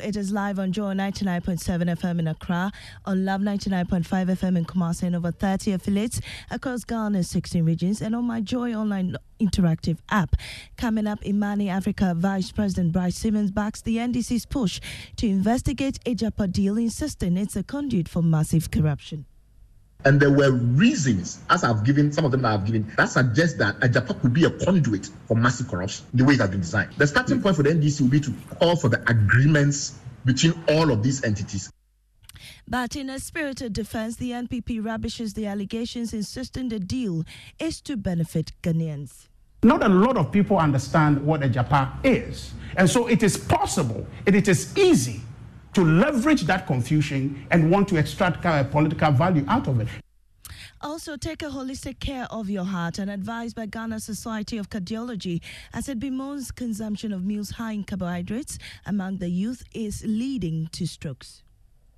It is live on Joy 99.7 FM in Accra, on Love 99.5 FM in Kumasi, and over 30 affiliates across Ghana's 16 regions, and on my Joy Online interactive app. Coming up, Imani Africa Vice President Bright Simmons backs the NDC's push to investigate Agyapa deal, insisting it's a conduit for massive corruption. And there were reasons, as I've given, some of them I've given, that suggest that Agyapa could be a conduit for massive corruption, the way it has been designed. The starting point for the NDC will be to call for the agreements between all of these entities. But in a spirited defense, the NPP rubbishes the allegations, insisting the deal is to benefit Ghanaians. Not a lot of people understand what Agyapa is. And so it is possible, and it is easy to leverage that confusion and want to extract political value out of it. Also, take a holistic care of your heart and advised by Ghana Society of Cardiology as it bemoans consumption of meals high in carbohydrates among the youth is leading to strokes.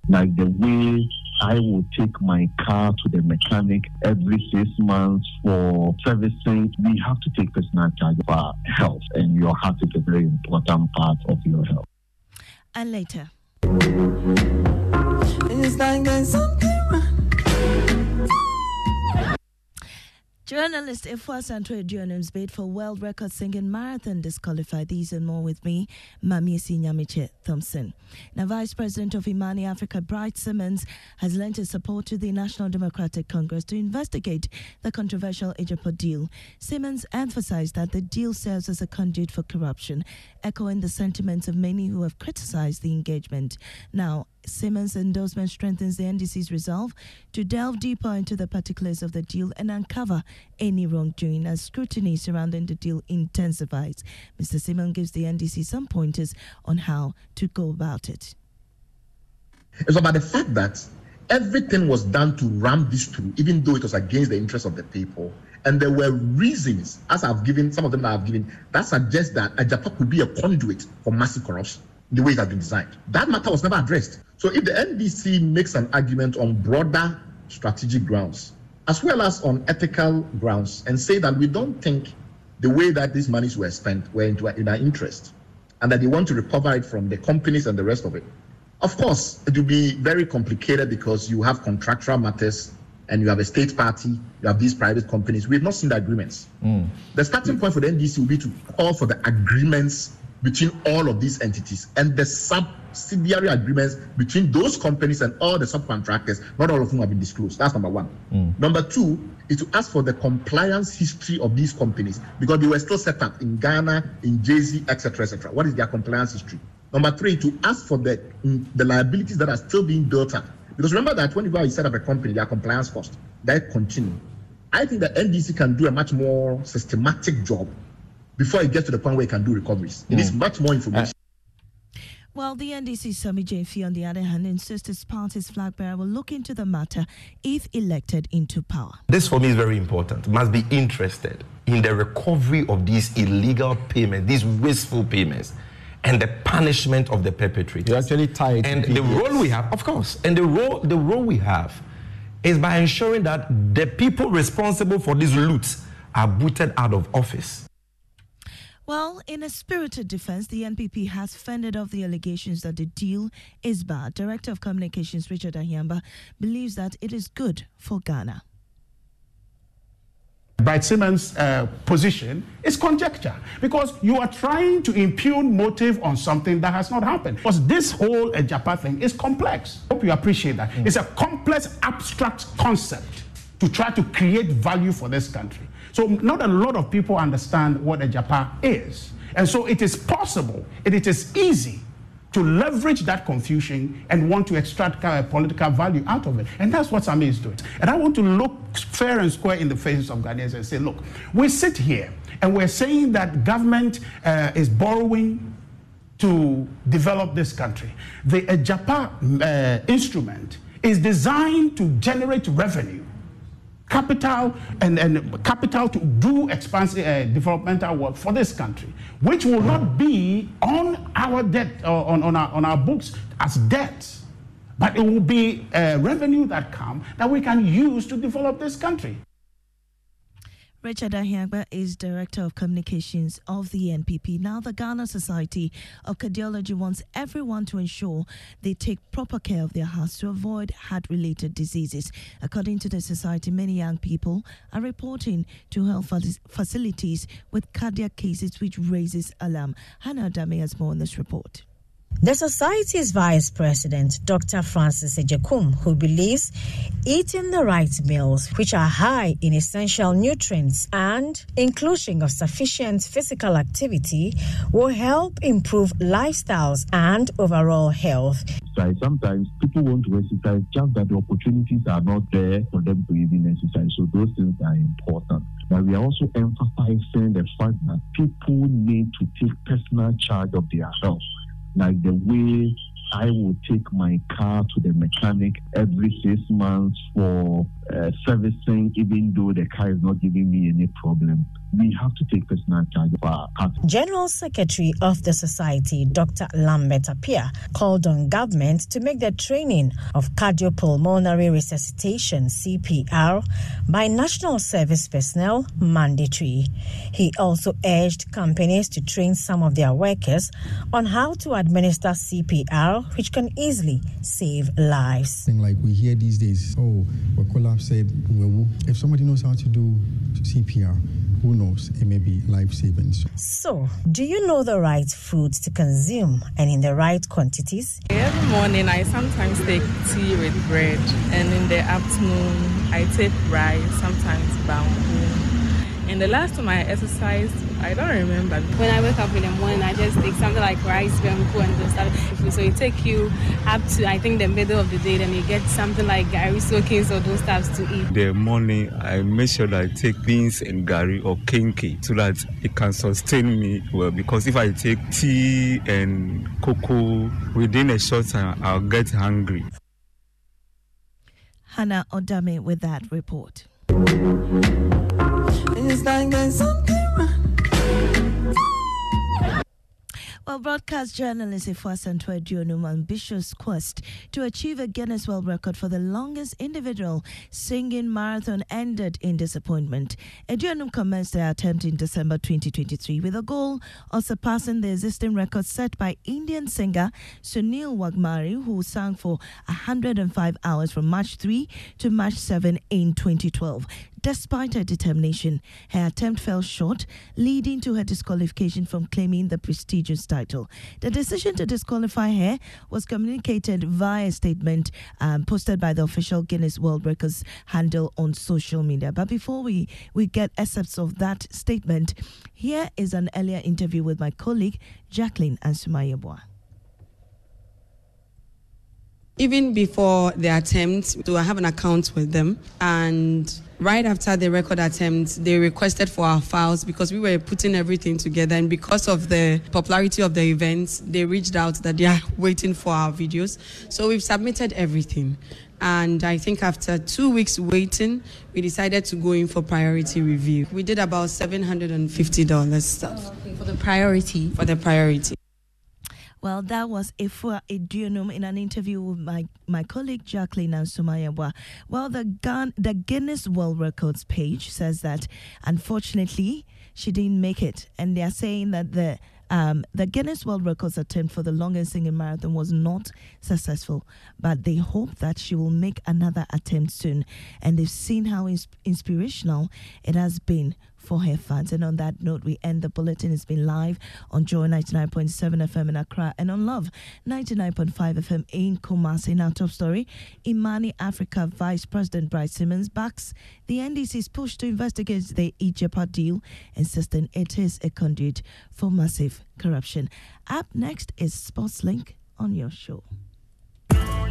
Like the way I will take my car to the mechanic every six months for servicing, we have to take personal charge of our health, and your heart is a very important part of your health. And later. It's like something Journalist Afua Asantewaa Aduonum's bid for world record singing marathon disqualified. These and more with me, Mami Sinyamiche Thompson. Now, Vice President of Imani Africa, Bright Simmons, has lent his support to the National Democratic Congress to investigate the controversial Agyapa deal. Simmons emphasized that the deal serves as a conduit for corruption, echoing the sentiments of many who have criticized the engagement. Now, Simmons' endorsement strengthens the NDC's resolve to delve deeper into the particulars of the deal and uncover any wrongdoing as scrutiny surrounding the deal intensifies. Mr. Simmons gives the NDC some pointers on how to go about it. It's about the fact that everything was done to ram this through, even though it was against the interests of the people. And there were reasons, as I've given, some of them I've given, that suggest that Agyapa could be a conduit for massive corruption the way it has been designed. That matter was never addressed. So if the NDC makes an argument on broader strategic grounds, as well as on ethical grounds, and say that we don't think the way that these monies were spent were into, in our interest, and that they want to recover it from the companies and the rest of it, of course, it will be very complicated because you have contractual matters and you have a state party, you have these private companies. We've not seen the agreements. Mm. The starting point for the NDC will be to call for the agreements between all of these entities and the subsidiary agreements between those companies and all the subcontractors, not all of whom have been disclosed. That's number one. Mm. Number two is to ask for the compliance history of these companies because they were still set up in Ghana, in Jersey, etc., etc. What is their compliance history? Number three, to ask for the the liabilities that are still being built up. Because remember that whenever you set up a company, their compliance cost that continue. I think that NDC can do a much more systematic job before it gets to the point where it can do recoveries. It mm. much more information. Uh, well, the NDC Sammy Gyamfi, on the other hand, insists his party's flag bearer will look into the matter if elected into power. This for me is very important. Must be interested in the recovery of these illegal payments, these wasteful payments, and the punishment of the perpetrators. You actually tied. And the role we have, of course, and the role the role we have is by ensuring that the people responsible for these loots are booted out of office. Well, in a spirited defense, the NPP has fended off the allegations that the deal is bad. Director of Communications Richard Ahiagba believes that it is good for Ghana. By Simmons' uh, position is conjecture because you are trying to impugn motive on something that has not happened. Because this whole uh, Agyapa thing is complex. Hope you appreciate that. Mm. It's a complex, abstract concept to try to create value for this country. So not a lot of people understand what Agyapa is. And so it is possible, and it is easy to leverage that confusion and want to extract uh, political value out of it. And that's what Sami is doing. And I want to look fair and square in the faces of Ghanaians and say, look, we sit here and we're saying that government uh, is borrowing to develop this country. The Agyapa uh, instrument is designed to generate revenue capital and, and capital to do expansive uh, developmental work for this country, which will not be on our debt uh, on, on, our, on our books as debt, but it will be a revenue that come that we can use to develop this country. Richard Ahiagba is Director of Communications of the NPP. Now, the Ghana Society of Cardiology wants everyone to ensure they take proper care of their hearts to avoid heart related diseases. According to the society, many young people are reporting to health facilities with cardiac cases, which raises alarm. Hannah Odame has more in this report. The Society's Vice President, Dr. Francis Ejekum, who believes eating the right meals, which are high in essential nutrients and inclusion of sufficient physical activity, will help improve lifestyles and overall health. Sometimes people want to exercise, just that the opportunities are not there for them to even exercise. So those things are important. But we are also emphasizing the fact that people need to take personal charge of their health like the way I would take my car to the mechanic every six months for uh, servicing, even though the car is not giving me any problem we have to take personal charge of our health. General Secretary of the Society, Dr. Lambert Appiah, called on government to make the training of cardiopulmonary resuscitation CPR by national service personnel mandatory. He also urged companies to train some of their workers on how to administer CPR, which can easily save lives. Like we hear these days, oh, Wakola said, if somebody knows how to do CPR, who knows, it may be life saving. So, do you know the right foods to consume and in the right quantities? Every morning, I sometimes take tea with bread, and in the afternoon, I take rice, sometimes bamboo. And the last time I exercised, I don't remember. When I wake up in the morning, I just take something like rice, bamboo, and those stuff. So it take you up to I think the middle of the day, then you get something like gari soakings or those stuffs to eat. The morning, I make sure that I take beans and gari or kenkey so that it can sustain me well. Because if I take tea and cocoa within a short time, I'll get hungry. Hannah Odame with that report. Well, broadcast journalist Afua Asantewaa Aduonum ambitious quest to achieve a Guinness World Record for the longest individual singing marathon ended in disappointment. Aduonum commenced the attempt in December 2023 with a goal of surpassing the existing record set by Indian singer Sunil Waghmare, who sang for 105 hours from March 3 to March 7 in 2012. Despite her determination, her attempt fell short, leading to her disqualification from claiming the prestigious title. The decision to disqualify her was communicated via a statement um, posted by the official Guinness World Records handle on social media. But before we, we get excerpts of that statement, here is an earlier interview with my colleague Jacqueline Ansumayabwa even before the attempt to have an account with them and right after the record attempt they requested for our files because we were putting everything together and because of the popularity of the events they reached out that they are waiting for our videos so we've submitted everything and I think after two weeks waiting, we decided to go in for priority review. We did about $750 stuff. for the priority? For the priority. Well, that was Afua Aduonum in an interview with my, my colleague Jacqueline Ansumayabwa. Well, the, Gun, the Guinness World Records page says that unfortunately she didn't make it. And they're saying that the um, the Guinness World Records attempt for the longest singing marathon was not successful, but they hope that she will make another attempt soon. And they've seen how ins- inspirational it has been for her fans. And on that note, we end the bulletin. It's been live on Joy 99.7 FM in Accra and on Love 99.5 FM in Kumasi. In our top story, Imani Africa Vice President Bright Simmons backs the NDC's push to investigate the Agyapa deal, insisting it is a conduit for massive corruption. Up next is Sports Link on your show.